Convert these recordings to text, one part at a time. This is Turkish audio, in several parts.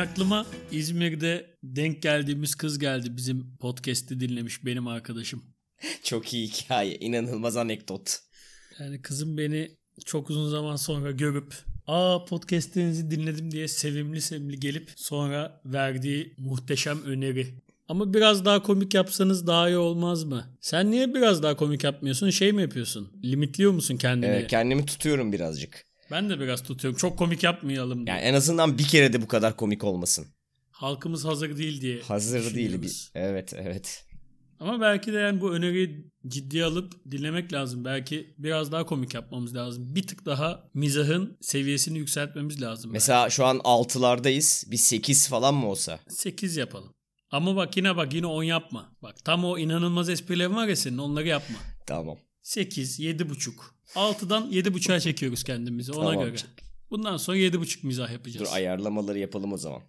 aklıma İzmir'de denk geldiğimiz kız geldi. Bizim podcast'i dinlemiş benim arkadaşım. Çok iyi hikaye. inanılmaz anekdot. Yani kızım beni çok uzun zaman sonra görüp aa podcast'inizi dinledim diye sevimli sevimli gelip sonra verdiği muhteşem öneri. Ama biraz daha komik yapsanız daha iyi olmaz mı? Sen niye biraz daha komik yapmıyorsun? Şey mi yapıyorsun? Limitliyor musun kendini? Ee, kendimi tutuyorum birazcık. Ben de biraz tutuyorum. Çok komik yapmayalım diye. Yani en azından bir kere de bu kadar komik olmasın. Halkımız hazır değil diye. Hazır değil. Bir... Evet evet. Ama belki de yani bu öneriyi ciddiye alıp dinlemek lazım. Belki biraz daha komik yapmamız lazım. Bir tık daha mizahın seviyesini yükseltmemiz lazım. Mesela şu an 6'lardayız. Bir 8 falan mı olsa? 8 yapalım. Ama bak yine bak yine 10 yapma. Bak tam o inanılmaz esprilerin var ya senin onları yapma. Tamam. 8, 7,5. 6'dan 7,5'a çekiyoruz kendimizi ona Tamam. göre. Bundan sonra 7,5 mizah yapacağız. Dur ayarlamaları yapalım o zaman.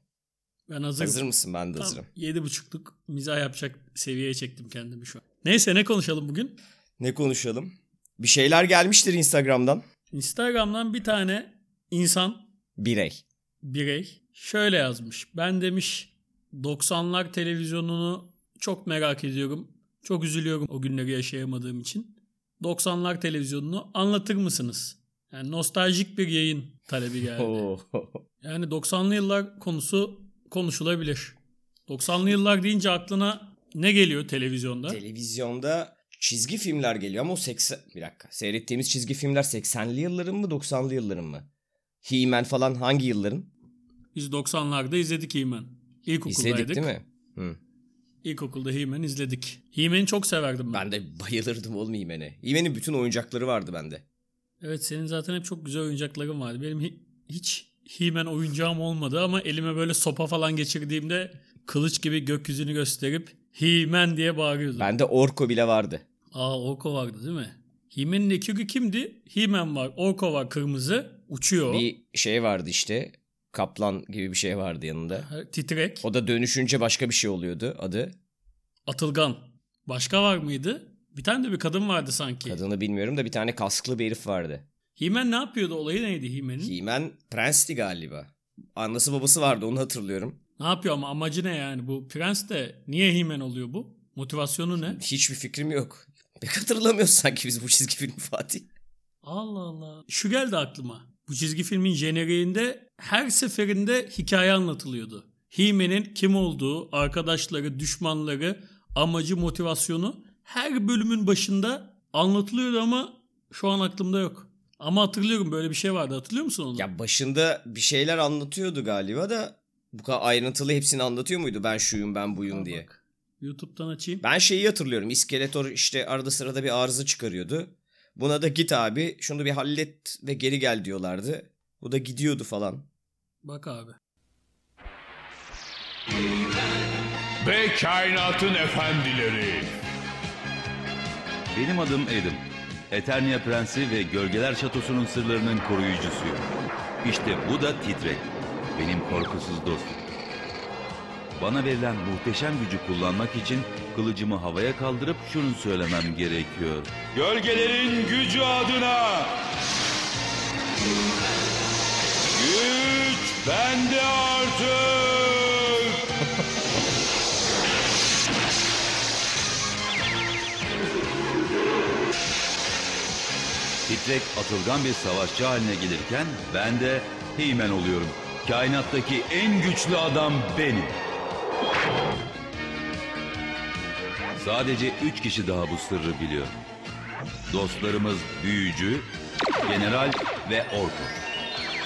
ben hazırım. Hazır mısın? Ben de Tam hazırım. 7,5'luk mizah yapacak seviyeye çektim kendimi şu an. Neyse ne konuşalım bugün? Ne konuşalım? Bir şeyler gelmiştir Instagram'dan. Instagram'dan bir tane insan Birey. birey şöyle yazmış. Ben demiş 90'lar televizyonunu çok merak ediyorum. Çok üzülüyorum o günleri yaşayamadığım için. 90'lar televizyonunu anlatır mısınız? Yani nostaljik bir yayın talebi geldi. Yani 90'lı yıllar konusu konuşulabilir. 90'lı yıllar deyince aklına ne geliyor televizyonda? Televizyonda çizgi filmler geliyor ama o 80... Bir dakika. Seyrettiğimiz çizgi filmler 80'li yılların mı 90'lı yılların mı? He-Man falan hangi yılların? Biz 90'larda izledik He-Man. İlkokuldaydık. İzledik değil mi? Hı. İlkokulda He-Man izledik. He-Man'i çok severdim ben. Ben de bayılırdım oğlum He-Man'e. He-Man'in bütün oyuncakları vardı bende. Evet senin zaten hep çok güzel oyuncakların vardı. Benim hi- hiç He-Man oyuncağım olmadı ama elime böyle sopa falan geçirdiğimde kılıç gibi gökyüzünü gösterip He-Man diye bağırıyordum. Bende Orko bile vardı. Aa Orko vardı değil mi? He-Man'in ekibi kimdi? He-Man var, Orko var kırmızı, uçuyor. Bir şey vardı işte. Kaplan gibi bir şey vardı yanında. Titrek, O da dönüşünce başka bir şey oluyordu adı. Atılgan. Başka var mıydı? Bir tane de bir kadın vardı sanki. Adını bilmiyorum da bir tane kasklı bir herif vardı. He-Man ne yapıyordu? Olayı neydi He-Man'in? He-Man prensti galiba. Annesi babası vardı onu hatırlıyorum. Ne yapıyor ama amacı ne yani? Bu prens de niye He-Man oluyor bu? Motivasyonu ne? Hiçbir fikrim yok. Pek hatırlamıyoruz sanki biz bu çizgi filmi Fatih. Allah Allah. Şu geldi aklıma. Bu çizgi filmin jeneriğinde her seferinde hikaye anlatılıyordu. He-Man'in kim olduğu, arkadaşları, düşmanları, amacı, motivasyonu her bölümün başında anlatılıyordu ama şu an aklımda yok. Ama hatırlıyorum böyle bir şey vardı. Hatırlıyor musun onu? Ya başında bir şeyler anlatıyordu galiba da bu kadar ayrıntılı hepsini anlatıyor muydu? Ben şuyum ben buyum Aa, diye. bak. YouTube'dan açayım. Ben şeyi hatırlıyorum. İskeletor işte arada sırada bir arıza çıkarıyordu. Buna da git abi şunu bir hallet ve geri gel diyorlardı. Bu da gidiyordu falan. Bak abi. Ve kainatın efendileri. Benim adım Adam. Eternia Prensi ve Gölgeler Şatosu'nun sırlarının koruyucusuyum. İşte bu da Titrek. Benim korkusuz dostum. Bana verilen muhteşem gücü kullanmak için kılıcımı havaya kaldırıp şunu söylemem gerekiyor. Gölgelerin gücü adına. Güç bende artık. Titrek atılgan bir savaşçı haline gelirken ben de He-Man oluyorum. Kainattaki en güçlü adam benim. Sadece üç kişi daha bu sırrı biliyor. Dostlarımız Büyücü, General ve Orko.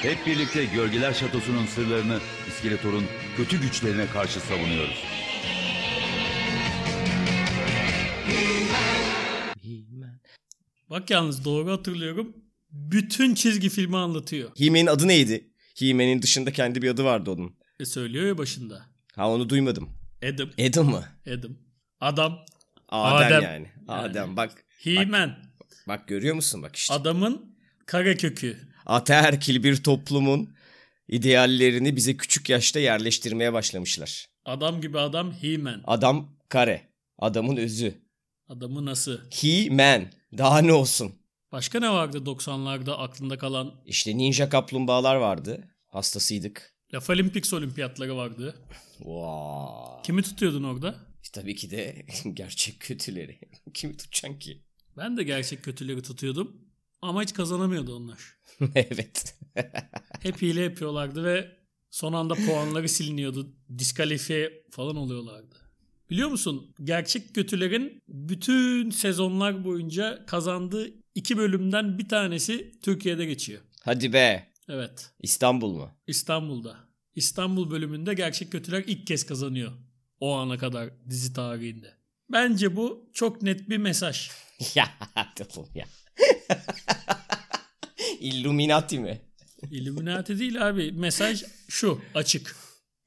Hep birlikte Gölgeler Şatosu'nun sırlarını İskeletor'un kötü güçlerine karşı savunuyoruz. Bak yalnız doğru hatırlıyorum. Bütün çizgi filmi anlatıyor. He-Man'in adı neydi? He-Man'in dışında kendi bir adı vardı onun. E söylüyor ya başında. Ha onu duymadım. Adam. Adam mı? Adam. Adam. Adem, Adem. yani. Adem bak. He-Man. Bak görüyor musun bak işte. Adamın kara kökü. Ataerkil bir toplumun ideallerini bize küçük yaşta yerleştirmeye başlamışlar. Adam gibi adam He-Man. Adam kare. Adamın özü. Adamı nasıl? He-Man. Daha ne olsun? Başka ne vardı 90'larda aklında kalan? İşte ninja kaplumbağalar vardı. Hastasıydık. Lafalimpix olimpiyatları vardı. Vay. Kimi tutuyordun orada? Tabii ki de gerçek kötüleri. Kimi tutacaksın ki? Ben de gerçek kötüleri tutuyordum. Ama hiç kazanamıyordu onlar. evet. Hep hile yapıyorlardı ve son anda puanları siliniyordu. Diskalifiye falan oluyorlardı. Biliyor musun? Gerçek kötülerin bütün sezonlar boyunca kazandığı iki bölümden bir tanesi Türkiye'de geçiyor. Hadi be. Evet. İstanbul mu? İstanbul'da. İstanbul bölümünde gerçek kötüler ilk kez kazanıyor. O ana kadar dizi tarihinde. Bence bu çok net bir mesaj. ya oğlum ya. Illuminati mi? Illuminati değil abi. Mesaj şu açık.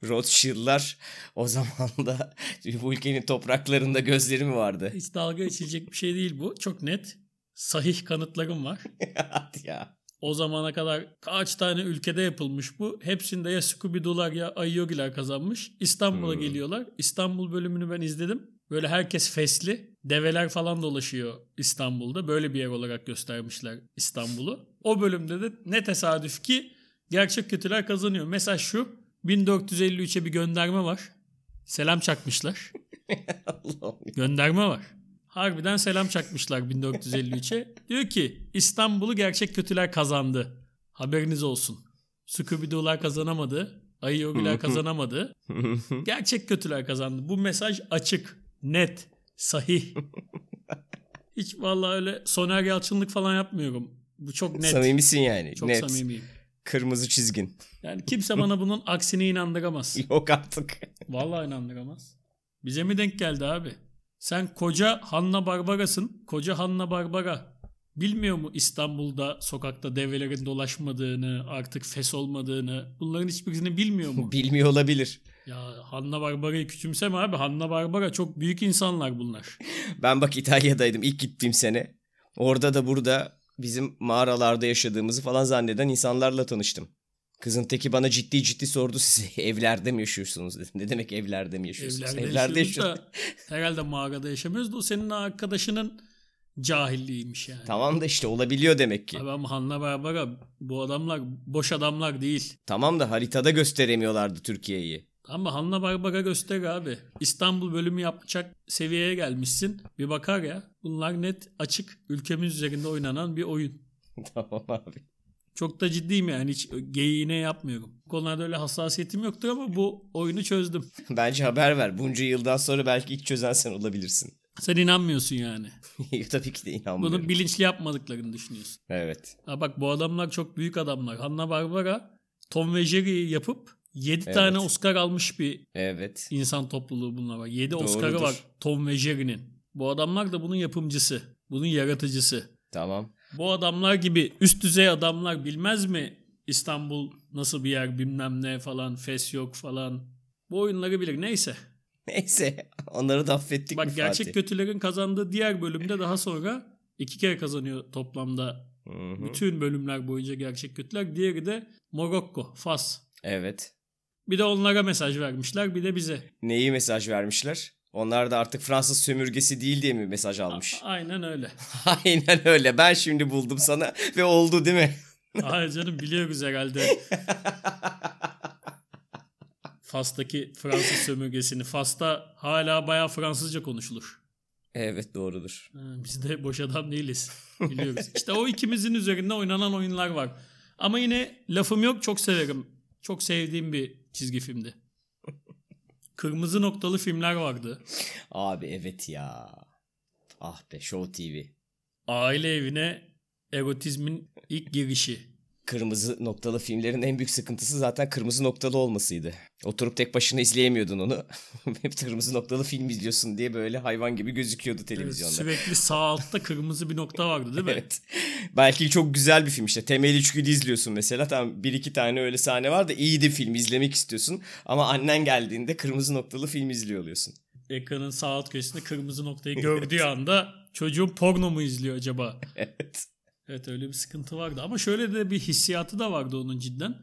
Rothschild'lar o zaman da bu ülkenin topraklarında gözleri mi vardı? Hiç dalga geçilecek bir şey değil bu. Çok net. Sahih kanıtlarım var. hadi ya. O zamana kadar kaç tane ülkede yapılmış bu. Hepsinde ya Scooby-Doo'lar ya Ayogi'ler kazanmış. İstanbul'a geliyorlar. İstanbul bölümünü ben izledim. Böyle herkes fesli. Develer falan dolaşıyor İstanbul'da. Böyle bir yer olarak göstermişler İstanbul'u. O bölümde de ne tesadüf ki gerçek kötüler kazanıyor. Mesela şu 1453'e bir gönderme var. Selam çakmışlar. Allah'ım. Gönderme var. Harbiden selam çakmışlar 1453'e. Diyor ki İstanbul'u gerçek kötüler kazandı. Haberiniz olsun. Scooby-Doo'lar kazanamadı. Ayı Yogi'ler kazanamadı. Gerçek kötüler kazandı. Bu mesaj açık, net, sahih. Hiç vallahi öyle Soner Yalçınlık falan yapmıyorum. Bu çok net. Samimisin yani. Çok Net. samimiyim. Kırmızı çizgin. Yani kimse bana bunun aksine inandıramaz. Yok artık. Vallahi inandıramaz. Bize mi denk geldi abi? Sen koca Hanna Barbara'sın. Koca Hanna Barbara. Bilmiyor mu İstanbul'da sokakta develerin dolaşmadığını, artık fes olmadığını? Bunların hiçbirini bilmiyor mu? Bilmiyor olabilir. ya Hanna Barbara'yı küçümseme abi. Hanna Barbara çok büyük insanlar bunlar. Ben bak İtalya'daydım ilk gittiğim sene. Orada da burada bizim mağaralarda yaşadığımızı falan zanneden insanlarla tanıştım. Kızın teki bana ciddi ciddi sordu siz evlerde mi yaşıyorsunuz dedim. Ne demek evlerde mi yaşıyorsunuz? Evlerde, yaşıyoruz yaşıyoruz. da herhalde mağarada yaşamıyoruz da o senin arkadaşının cahilliğiymiş yani. Tamam da işte olabiliyor demek ki. Abi ama Hanna Barbara bu adamlar boş adamlar değil. Tamam da haritada gösteremiyorlardı Türkiye'yi. Ama Hanna Barbara göster abi. İstanbul bölümü yapacak seviyeye gelmişsin. Bir bakar ya. Bunlar net açık ülkemiz üzerinde oynanan bir oyun. tamam abi. Çok da ciddiyim yani hiç geyiğine yapmıyorum. Bu konularda öyle hassasiyetim yoktur ama bu oyunu çözdüm. Bence haber ver. Bunca yıldan sonra belki ilk çözen sen olabilirsin. Sen inanmıyorsun yani. Tabii ki de inanmıyorum. Bunu bilinçli yapmadıklarını düşünüyorsun. Evet. Ha bak bu adamlar çok büyük adamlar. Hanna Barbara Tom ve Jerry'yi yapıp 7 Evet. tane Oscar almış bir Evet. insan topluluğu bunlar var. 7 Doğrudur. Oscar'ı var Tom ve Jerry'nin. Bu adamlar da bunun yapımcısı. Bunun yaratıcısı. Tamam. Bu adamlar gibi üst düzey adamlar bilmez mi İstanbul nasıl bir yer bilmem ne falan fes yok falan. Bu oyunları bilir. Neyse. Neyse. Onları da affettik Bak gerçek Fatih? kötülerin kazandığı diğer bölümde daha sonra iki kere kazanıyor toplamda. Hı hı. Bütün bölümler boyunca gerçek kötüler. Diğeri de Morokko, Fas. Evet. Bir de onlara mesaj vermişler bir de bize. Neyi mesaj vermişler? Onlar da artık Fransız sömürgesi değil diye mi mesaj almış? A- Aynen öyle. Aynen öyle. Ben şimdi buldum sana ve oldu değil mi? Hayır canım biliyoruz herhalde. Fas'taki Fransız sömürgesini. Fas'ta hala bayağı Fransızca konuşulur. Evet doğrudur. Biz de boş adam değiliz. Biliyoruz. İşte o ikimizin üzerinde oynanan oyunlar var. Ama yine lafım yok çok severim. Çok sevdiğim bir çizgi filmdi. Kırmızı noktalı filmler vardı. Abi evet ya. Ah be Show TV. Aile evine erotizmin ilk girişi. Kırmızı noktalı filmlerin en büyük sıkıntısı zaten kırmızı noktalı olmasıydı. Oturup tek başına izleyemiyordun onu. Hep kırmızı noktalı film izliyorsun diye böyle hayvan gibi gözüküyordu Evet, televizyonda. sürekli sağ altta kırmızı bir nokta vardı değil mi? Evet. Belki çok güzel bir film işte. Temel içgüdü izliyorsun mesela. Tamam bir iki tane öyle sahne var da iyi de film izlemek istiyorsun. Ama annen geldiğinde kırmızı noktalı film izliyor oluyorsun. Ekranın sağ alt köşesinde kırmızı noktayı gördüğü anda çocuğun porno mu izliyor acaba? Evet. Evet öyle bir sıkıntı vardı. Ama şöyle de bir hissiyatı da vardı onun cidden.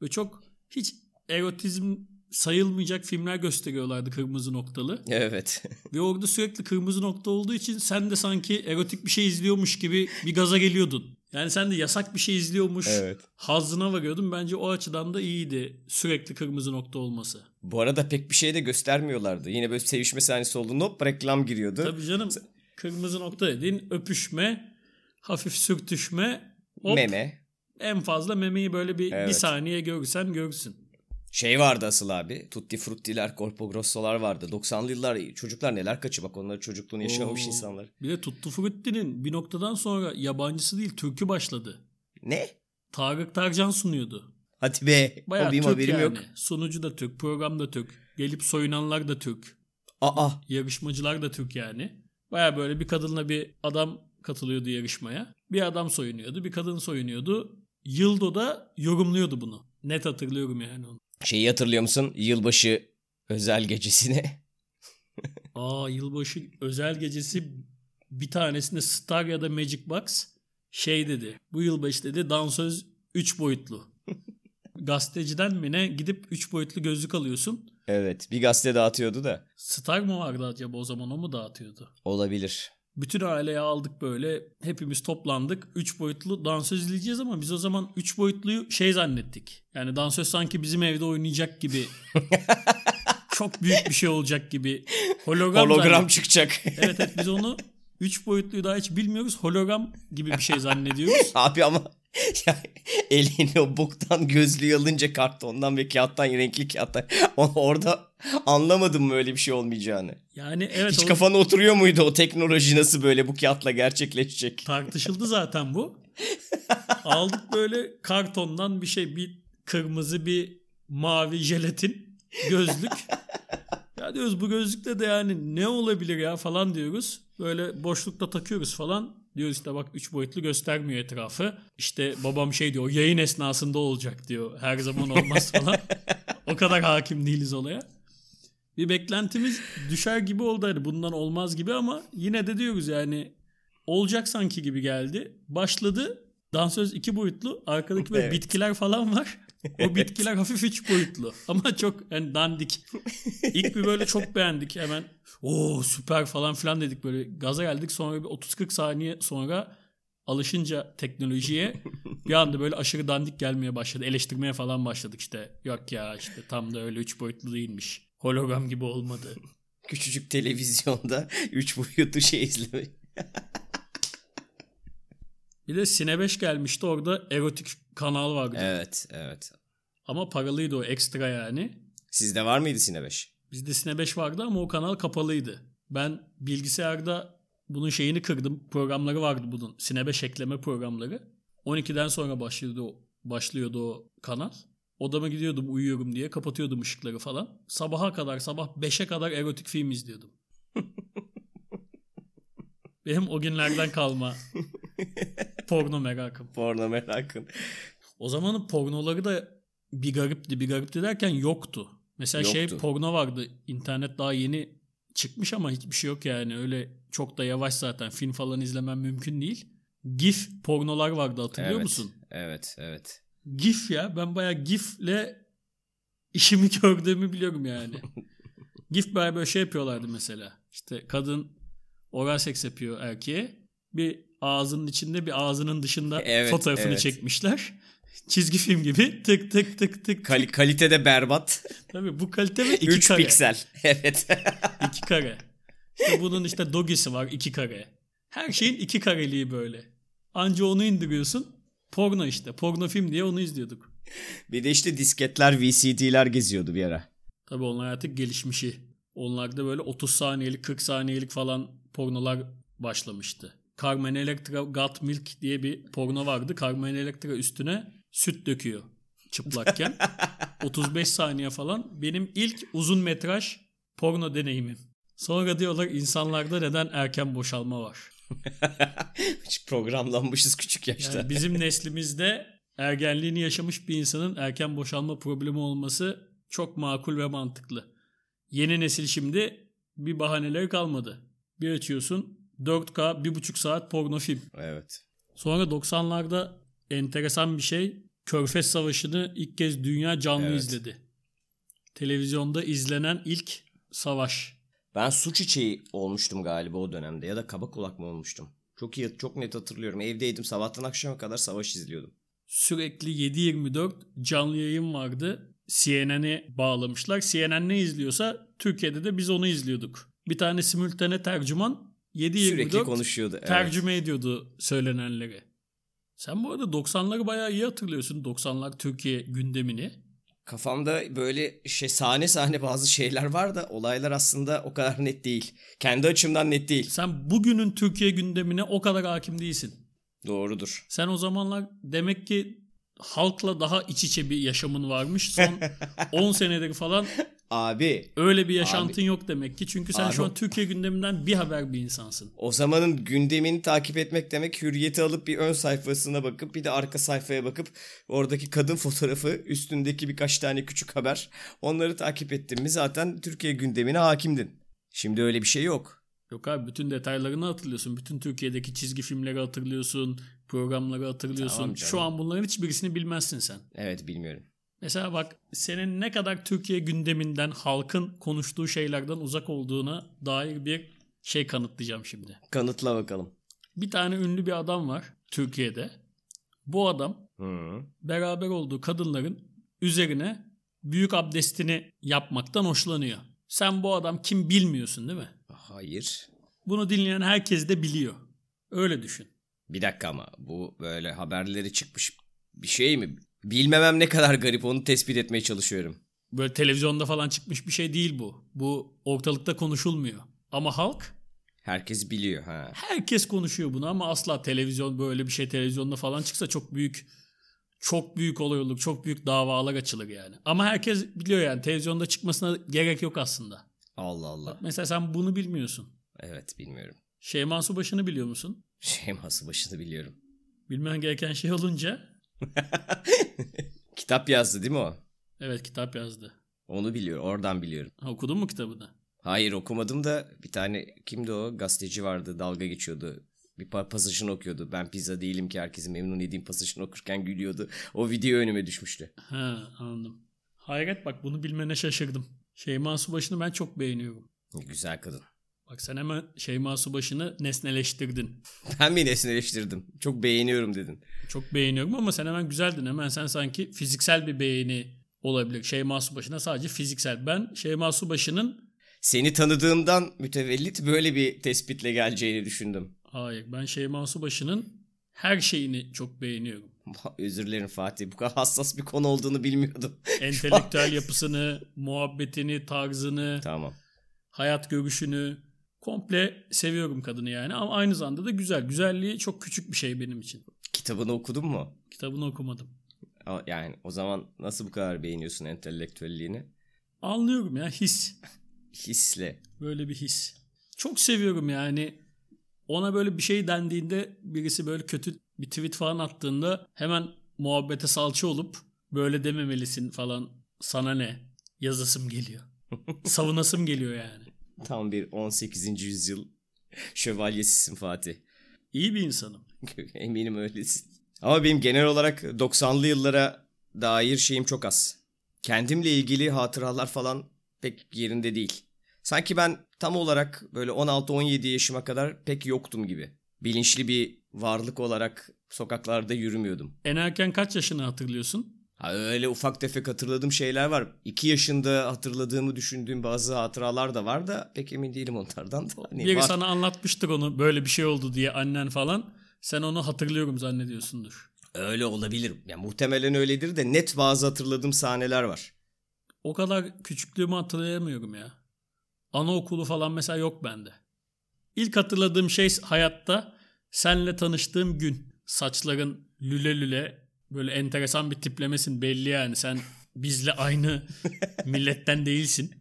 Böyle çok hiç erotizm sayılmayacak filmler gösteriyorlardı kırmızı noktalı. Evet. Ve orada sürekli kırmızı nokta olduğu için sen de sanki erotik bir şey izliyormuş gibi bir gaza geliyordun. Yani sen de yasak bir şey izliyormuş. Evet. Hazzına varıyordun. Bence o açıdan da iyiydi. Sürekli kırmızı nokta olması. Bu arada pek bir şey de göstermiyorlardı. Yine böyle sevişme sahnesi olduğunda hop reklam giriyordu. Tabii canım. Kırmızı nokta dediğin öpüşme, hafif sürtüşme, hop, Meme. en fazla memeyi böyle bir, bir Evet. saniye görsen görsün. Şey vardı asıl abi. Tutti Frutti'ler, Corpo Grosso'lar vardı. 90'lı yıllar çocuklar neler kaçı bak onları çocukluğunu yaşamamış Oo. insanlar. Bir de Tuttu Frutti'nin bir noktadan sonra yabancısı değil türkü başladı. Ne? Tarık Tarcan sunuyordu. Hadi be. Bayağı Türk haberim yani. yok. Sunucu da Türk, program da Türk. Gelip soyunanlar da Türk. Aa. Yarışmacılar da Türk yani. Baya böyle bir kadınla bir adam katılıyordu yarışmaya. Bir adam soyunuyordu, bir kadın soyunuyordu. Yıldo da yorumluyordu bunu. Net hatırlıyorum yani onu. Şeyi hatırlıyor musun? Yılbaşı özel gecesine. Aa yılbaşı özel gecesi bir tanesinde Star ya da Magic Box şey dedi. Bu yılbaşı dedi dansöz 3 boyutlu. Gazeteciden mi ne gidip 3 boyutlu gözlük alıyorsun. Evet. Bir gazete dağıtıyordu da. Star mı vardı acaba o zaman o mu dağıtıyordu? Olabilir. Bütün aileye aldık böyle. Hepimiz toplandık. 3 boyutlu dansöz izleyeceğiz ama biz o zaman 3 boyutluyu şey zannettik. Yani dansöz sanki bizim evde oynayacak gibi. Çok büyük bir şey olacak gibi. Hologram, Hologram zannettik. çıkacak. Evet evet biz onu 3 boyutluyu daha hiç bilmiyoruz. Hologram gibi bir şey zannediyoruz. Abi ama ya, elini o boktan gözlüğü alınca kartondan ve kağıttan renkli kağıttan orada anlamadım mı öyle bir şey olmayacağını. Yani evet Hiç o kafana oturuyor muydu o teknoloji nasıl böyle bu kağıtla gerçekleşecek? tartışıldı zaten bu. Aldık böyle kartondan bir şey bir kırmızı bir mavi jelatin gözlük. Ya diyoruz bu gözlükle de yani ne olabilir ya falan diyoruz. Böyle boşlukta takıyoruz falan. Diyoruz işte bak 3 boyutlu göstermiyor etrafı. İşte babam şey diyor yayın esnasında olacak diyor. Her zaman olmaz falan. o kadar hakim değiliz olaya. Bir beklentimiz düşer gibi oldu. Hani bundan olmaz gibi ama yine de diyoruz yani olacak sanki gibi geldi. Başladı. Dansöz iki boyutlu. Arkadaki böyle Evet. bitkiler falan var. O bitkiler hafif üç boyutlu. Ama çok yani dandik. İlk bir böyle çok beğendik. Hemen o süper falan filan dedik böyle gaza geldik. Sonra bir 30-40 saniye sonra alışınca teknolojiye bir anda böyle aşırı dandik gelmeye başladı. Eleştirmeye falan başladık işte. Yok ya işte tam da öyle üç boyutlu değilmiş. Hologram gibi olmadı. Küçücük televizyonda 3 boyutlu şey izlemek. Bir de Sine 5 gelmişti orada erotik kanal vardı. Evet, evet. Ama paralıydı o ekstra yani. Sizde var mıydı Sine 5? Bizde Sine 5 vardı ama o kanal kapalıydı. Ben bilgisayarda bunun şeyini kırdım. Programları vardı bunun. Sine 5 ekleme programları. 12'den sonra başlıyordu o, başlıyordu o kanal. Odama gidiyordum uyuyorum diye kapatıyordum ışıkları falan. Sabaha kadar sabah 5'e kadar erotik film izliyordum. Benim o günlerden kalma porno merakım. Porno merakın. O zamanın pornoları da bir garipti. Bir garipti derken yoktu. Mesela şey Yoktu. porno vardı. İnternet daha yeni çıkmış ama hiçbir şey yok yani. Öyle çok da yavaş zaten. Film falan izlemem mümkün değil. GIF pornolar vardı hatırlıyor evet, musun? Evet, evet. GIF ya. Ben bayağı GIF'le işimi gördüğümü biliyorum yani. GIF böyle şey yapıyorlardı mesela. İşte kadın oral seks yapıyor erkeğe. Bir ağzının içinde bir ağzının dışında Evet, fotoğrafını evet. çekmişler. Çizgi film gibi tık tık tık tık. Kali- kalitede berbat. Tabii bu kalite ve iki 3 kare. piksel. Evet. İki kare. İşte bunun işte dogisi var iki kare. Her şeyin iki kareliği böyle. Anca onu indiriyorsun. Porno işte. Porno film diye onu izliyorduk. bir de işte disketler, VCD'ler geziyordu bir ara. Tabii onlar artık gelişmişi. Onlarda böyle 30 saniyelik 40 saniyelik falan pornolar başlamıştı. Carmen Electra Got Milk diye bir porno vardı. Carmen Electra üstüne süt döküyor çıplakken. 35 saniye falan. Benim ilk uzun metraj porno deneyimim. Sonra diyorlar insanlarda neden erken boşalma var. Hiç programlanmışız küçük yaşta. Yani bizim neslimizde ergenliğini yaşamış bir insanın erken boşalma problemi olması çok makul ve mantıklı. Yeni nesil şimdi bir bahaneleri kalmadı. Bir açıyorsun 4K bir buçuk saat porno film. Evet. Sonra 90'larda enteresan bir şey Körfez Savaşı'nı ilk kez dünya canlı Evet. izledi. Televizyonda izlenen ilk savaş. Ben su çiçeği olmuştum galiba o dönemde ya da kaba kulak mı olmuştum? Çok iyi, çok net hatırlıyorum. Evdeydim sabahtan akşama kadar savaş izliyordum. Sürekli 7-24 canlı yayın vardı. CNN'i bağlamışlar. CNN ne izliyorsa Türkiye'de de biz onu izliyorduk. Bir tane simültane tercüman 7-24 Sürekli konuşuyordu. Evet. tercüme ediyordu söylenenleri. Sen bu arada 90'ları bayağı iyi hatırlıyorsun. 90'lar Türkiye gündemini. Kafamda böyle şey sahne sahne bazı şeyler var da olaylar aslında o kadar net değil. Kendi açımdan net değil. Sen bugünün Türkiye gündemine o kadar hakim değilsin. Doğrudur. Sen o zamanlar demek ki halkla daha iç içe bir yaşamın varmış. Son 10 senedir falan Abi öyle bir yaşantın yok demek ki. Çünkü sen Abi- şu an Türkiye gündeminden bir haber bir insansın. o zamanın gündemini takip etmek demek hürriyeti alıp bir ön sayfasına bakıp bir de arka sayfaya bakıp oradaki kadın fotoğrafı üstündeki birkaç tane küçük haber onları takip ettin mi zaten Türkiye gündemine hakimdin. Şimdi öyle bir şey yok. Yok abi bütün detaylarını hatırlıyorsun. Bütün Türkiye'deki çizgi filmleri hatırlıyorsun. Programları hatırlıyorsun. Tamam canım. Şu an bunların hiçbirisini bilmezsin sen. Evet bilmiyorum. Mesela bak senin ne kadar Türkiye gündeminden halkın konuştuğu şeylerden uzak olduğuna dair bir şey kanıtlayacağım şimdi. Kanıtla bakalım. Bir tane ünlü bir adam var Türkiye'de. Bu adam Hı. beraber olduğu kadınların üzerine büyük abdestini yapmaktan hoşlanıyor. Sen bu adam kim bilmiyorsun değil mi? Hayır. Bunu dinleyen herkes de biliyor. Öyle düşün. Bir dakika ama bu böyle haberleri çıkmış bir şey mi? Bilmemem ne kadar garip onu tespit etmeye çalışıyorum. Böyle televizyonda falan çıkmış bir şey değil bu. Bu ortalıkta konuşulmuyor. Ama halk Herkes biliyor ha. herkes konuşuyor bunu ama asla televizyon böyle bir şey televizyonda falan çıksa çok büyük çok büyük olay olur. Çok büyük davalar açılır yani. Ama herkes biliyor yani televizyonda çıkmasına gerek yok aslında. Allah Allah. Mesela sen bunu bilmiyorsun. Evet bilmiyorum. Şeyman Subaşı'nı biliyor musun? Şeyması başını biliyorum. Bilmen gereken şey olunca Kitap yazdı değil mi o? evet kitap yazdı. Onu biliyor. Oradan biliyorum. Ha, okudun mu kitabını? Hayır okumadım da bir tane kimdi o? Gazeteci vardı dalga geçiyordu. Bir pa- pasajını okuyordu. Ben pizza değilim ki herkesi memnun edeyim pasajını okurken gülüyordu. O video önüme düşmüştü. Ha anladım. Hayret bak bunu bilmene şaşırdım. Şeyma Subaşı'nı ben çok beğeniyorum. Güzel kadın. Bak sen hemen Şeyma Subaşı'nı nesneleştirdin. Ben mi nesneleştirdim? Çok beğeniyorum dedin. Çok beğeniyorum ama sen hemen güzeldin. Hemen sen sanki fiziksel bir beğeni olabilir. Şeyma Subaşı'na sadece fiziksel. Ben Şeyma Subaşı'nın Seni tanıdığımdan mütevellit böyle bir tespitle geleceğini düşündüm. hayır ben Şeyma Subaşı'nın her şeyini çok beğeniyorum. Özür dilerim Fatih. Bu kadar hassas bir konu olduğunu bilmiyordum. Entelektüel yapısını, muhabbetini, tarzını, tamam. hayat görüşünü komple seviyorum kadını yani. Ama aynı zamanda da güzel. Güzelliği çok küçük bir şey benim için. Kitabını okudun mu? Kitabını okumadım. Yani o zaman nasıl bu kadar beğeniyorsun entelektüelliğini? Anlıyorum ya his. Hisle. Böyle bir his. Çok seviyorum yani. Ona böyle bir şey dendiğinde birisi böyle kötü bir tweet falan attığında hemen muhabbete salça olup böyle dememelisin falan sana ne yazasım geliyor. Savunasım geliyor yani. Tam bir 18. yüzyıl şövalyesisin Fatih. İyi bir insanım. Eminim öylesin. Ama benim genel olarak 90'lı yıllara dair şeyim çok az. Kendimle ilgili hatıralar falan pek yerinde değil. Sanki ben tam olarak böyle 16-17 yaşıma kadar pek yoktum gibi. Bilinçli bir varlık olarak sokaklarda yürümüyordum. En erken kaç yaşını hatırlıyorsun? Öyle ufak tefek hatırladığım şeyler var. 2 yaşında hatırladığımı düşündüğüm bazı hatıralar da var da pek emin değilim onlardan da. Hani Biri var. sana anlatmıştır onu böyle bir şey oldu diye annen falan. Sen onu hatırlıyorum zannediyorsundur. Öyle olabilir. Ya muhtemelen öyledir de net bazı hatırladığım sahneler var. O kadar küçüklüğümü hatırlayamıyorum ya. Anaokulu falan mesela yok bende. İlk hatırladığım şey hayatta senle tanıştığım gün. Saçların lüle lüle böyle enteresan bir tiplemesin belli yani. Sen bizle aynı milletten değilsin.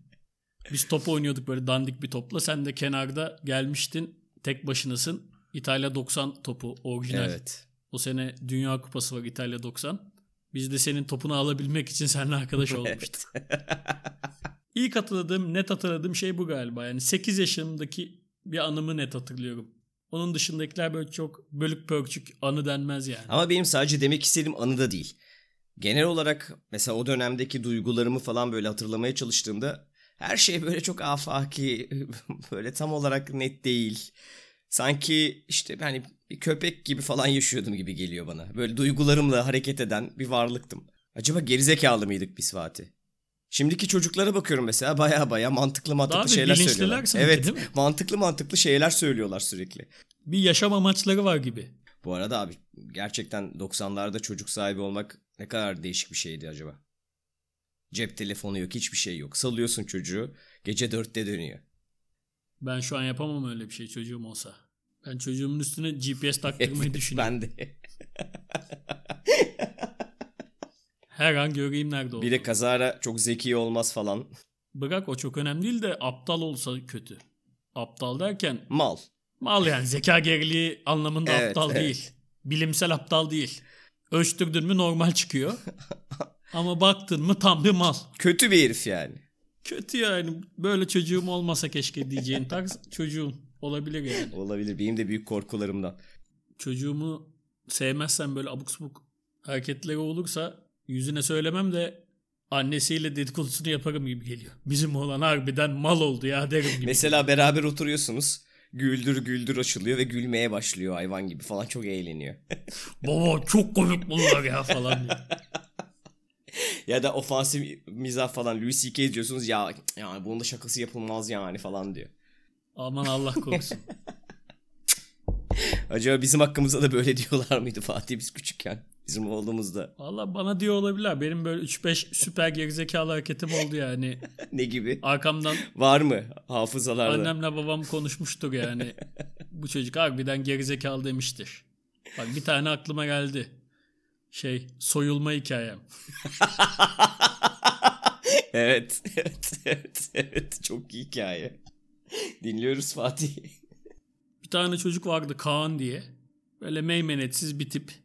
Biz top oynuyorduk böyle dandik bir topla. Sen de kenarda gelmiştin. Tek başınasın. İtalya 90 topu orijinal. Evet. O sene Dünya Kupası var İtalya 90. Biz de senin topunu alabilmek için seninle arkadaş olmuştuk. İlk hatırladığım, net hatırladığım şey bu galiba. Yani 8 yaşımdaki bir anımı net hatırlıyorum. Onun dışındakiler böyle çok bölük pörçük anı denmez yani. Ama benim sadece demek istediğim anı da değil. Genel olarak mesela o dönemdeki duygularımı falan böyle hatırlamaya çalıştığımda her şey böyle çok afaki, böyle tam olarak net değil. Sanki işte hani bir köpek gibi falan yaşıyordum gibi geliyor bana. Böyle duygularımla hareket eden bir varlıktım. Acaba gerizekalı mıydık biz Fatih? Şimdiki çocuklara bakıyorum mesela baya baya mantıklı mantıklı Daha şeyler söylüyorlar. sanki, Evet değil mi? mantıklı mantıklı şeyler söylüyorlar sürekli. Bir yaşam amaçları var gibi. Bu arada abi gerçekten 90'larda çocuk sahibi olmak ne kadar değişik bir şeydi acaba. Cep telefonu yok hiçbir şey yok. Salıyorsun çocuğu gece dörtte dönüyor. Ben şu an yapamam öyle bir şey çocuğum olsa. Ben çocuğumun üstüne GPS taktırmayı düşünüyorum. ben de. Her an göreyim nerede olduğunu. Bir de kazara çok zeki olmaz falan. Bırak o çok önemli değil de aptal olsa kötü. Aptal derken Mal. mal yani zeka geriliği anlamında Evet, aptal evet. değil. Bilimsel aptal değil. Ölçtürdün mü normal çıkıyor. Ama baktın mı tam bir mal. Kötü bir herif yani. Kötü yani. Böyle çocuğum olmasa keşke diyeceğin tarz çocuğum olabilir yani. Olabilir. Benim de büyük korkularımdan. Çocuğumu sevmezsen böyle abuk subuk hareketleri olursa yüzüne söylemem de annesiyle dedikodusunu yaparım gibi geliyor. Bizim oğlan harbiden mal oldu ya derim gibi. Mesela beraber oturuyorsunuz. Güldür güldür açılıyor ve gülmeye başlıyor hayvan gibi falan çok eğleniyor. Baba çok komik bunlar ya falan diyor. ya da ofansif mizah falan Louis C.K. diyorsunuz ya yani bunun da şakası yapılmaz yani falan diyor. Aman Allah korusun. Acaba bizim hakkımızda da böyle diyorlar mıydı Fatih biz küçükken? Bizim oğlumuzda. Valla bana diyor olabilirler. Benim böyle 3-5 süper gerizekalı hareketim oldu yani. ne gibi? Arkamdan Var mı hafızalarda? annemle babam konuşmuştur yani. Bu çocuk harbiden gerizekalı demiştir. Bak bir tane aklıma geldi. Şey soyulma hikayem. evet, evet, evet, evet. Çok iyi hikaye. Dinliyoruz Fatih. Bir tane çocuk vardı Kaan diye. Böyle meymenetsiz bir tip.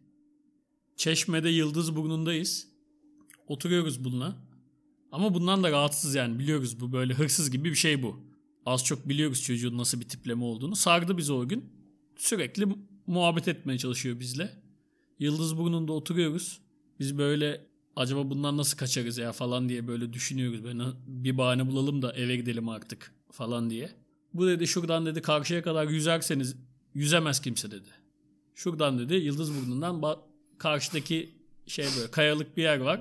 Çeşme'de Yıldız burnundayız. Oturuyoruz bununla. Ama bundan da rahatsız yani biliyoruz bu böyle hırsız gibi bir şey bu. Az çok biliyoruz çocuğun nasıl bir tipleme olduğunu. Sardı bizi o gün. Sürekli muhabbet etmeye çalışıyor bizle. Yıldız burnunda oturuyoruz. Biz böyle acaba bundan nasıl kaçarız ya falan diye böyle düşünüyoruz. Böyle bir bahane bulalım da eve gidelim artık falan diye. Bu dedi şuradan dedi karşıya kadar yüzerseniz yüzemez kimse dedi. Şuradan dedi Yıldız burnundan karşıdaki şey böyle kayalık bir yer var.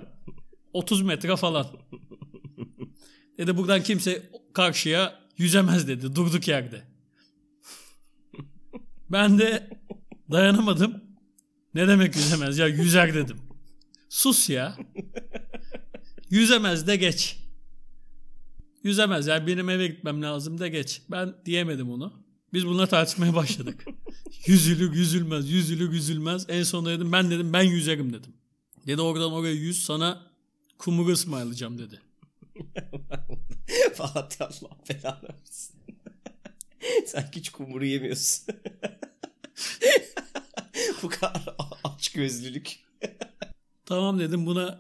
30 metre falan. Dedi buradan kimse karşıya yüzemez dedi durduk yerde. Ben de dayanamadım. Ne demek yüzemez ya yüzer dedim. Sus ya. Yüzemez de geç. Yüzemez yani benim eve gitmem lazım da geç. Ben diyemedim onu. Biz bununla tartışmaya başladık. yüzülür yüzülmez, yüzülür yüzülmez. En sonunda dedim ben dedim ben yüzerim dedim. Dedi oradan oraya yüz sana kumuru ısmarlayacağım dedi. Fatih Allah belanı versin. Sanki hiç kumuru yemiyorsun. Bu kadar aç gözlülük. Tamam dedim buna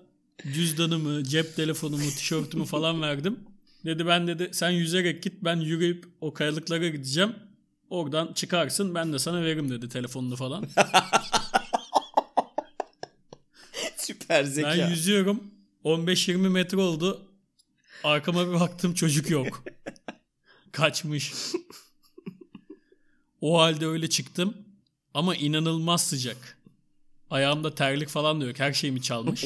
cüzdanımı, cep telefonumu, tişörtümü falan verdim. Dedi ben dedi sen yüzerek git ben yürüyüp o kayalıklara gideceğim. Oradan çıkarsın ben de sana veririm dedi telefonunu falan. Süper zeka. Ben yüzüyorum. 15-20 metre oldu. Arkama bir baktım çocuk yok. Kaçmış. O halde öyle çıktım. Ama inanılmaz sıcak. Ayağımda terlik falan da yok. Her şeyimi çalmış.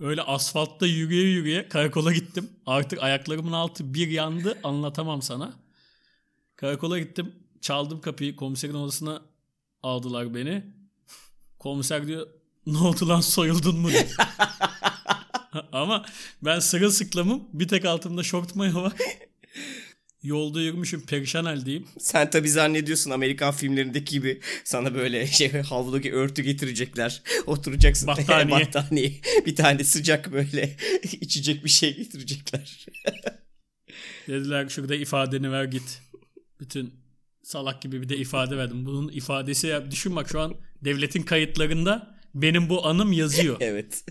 Öyle asfaltta yürüye yürüye karakola gittim. Artık ayaklarımın altı bir yandı anlatamam sana. Karakola gittim. Çaldım kapıyı. Komiserin odasına aldılar beni. Komiser diyor ne oldu lan soyuldun mu diyor. Ama ben sırılsıklamım. Bir tek altımda şort mayo var. Yolda yürümüşüm perişan haldeyim. Sen tabii zannediyorsun Amerikan filmlerindeki gibi sana böyle şey havludaki örtü getirecekler. Oturacaksın. Battaniye. Battaniye. Bir tane sıcak böyle içecek bir şey getirecekler. Dediler şurada ifadeni ver git. Bütün salak gibi bir de ifade verdim. Bunun ifadesi ya düşün bak şu an devletin kayıtlarında benim bu anım yazıyor. evet.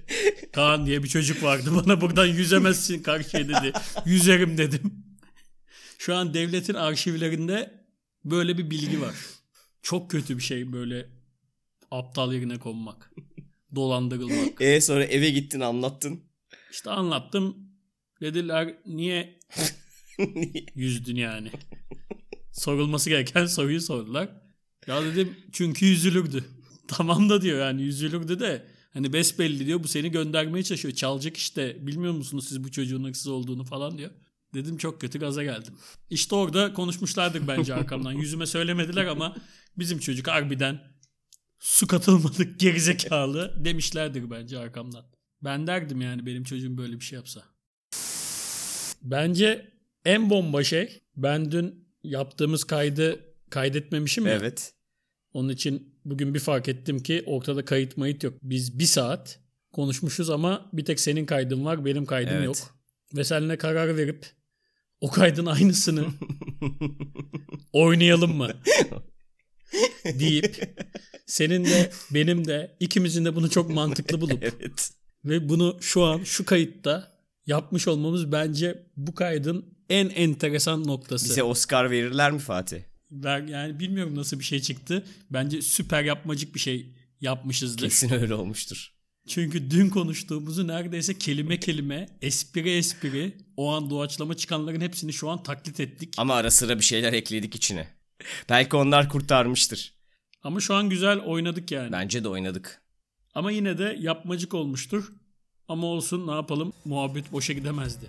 Kaan diye bir çocuk vardı bana buradan yüzemezsin karşıya dedi. Yüzerim dedim. Şu an devletin arşivlerinde böyle bir bilgi var. Çok kötü bir şey böyle aptal yerine konmak. Dolandırılmak. E sonra eve gittin anlattın. İşte anlattım. Dediler niye yüzdün yani? Sorulması gereken soruyu sordular. Ya dedim çünkü üzülürdü. tamam da diyor yani üzülürdü de hani besbelli diyor bu seni göndermeye çalışıyor. Çalacak işte bilmiyor musunuz siz bu çocuğun hırsız olduğunu falan diyor. Dedim çok kötü gaza geldim. İşte orada konuşmuşlardır bence arkamdan. Yüzüme söylemediler ama bizim çocuk harbiden su katılmadık gerizekalı demişlerdir bence arkamdan. Ben derdim yani benim çocuğum böyle bir şey yapsa. Bence en bomba şey ben dün yaptığımız kaydı kaydetmemişim ya. Evet. Onun için bugün bir fark ettim ki ortada kayıt mayıt yok. Biz bir saat konuşmuşuz ama bir tek senin kaydın var benim kaydım Evet. yok. Ve seninle karar verip o kaydın aynısını oynayalım mı? deyip senin de benim de ikimizin de bunu çok mantıklı bulup Evet. ve bunu şu an şu kayıtta yapmış olmamız bence bu kaydın en enteresan noktası. Bize Oscar verirler mi Fatih? Ben yani bilmiyorum nasıl bir şey çıktı. Bence süper yapmacık bir şey yapmışızdır. Kesin öyle olmuştur. Çünkü dün konuştuğumuzu neredeyse kelime kelime, espri espri o an doğaçlama çıkanların hepsini şu an taklit ettik. Ama ara sıra bir şeyler ekledik içine. Belki onlar kurtarmıştır. Ama şu an güzel oynadık yani. Bence de oynadık. Ama yine de yapmacık olmuştur. Ama olsun ne yapalım muhabbet boşa gidemezdi.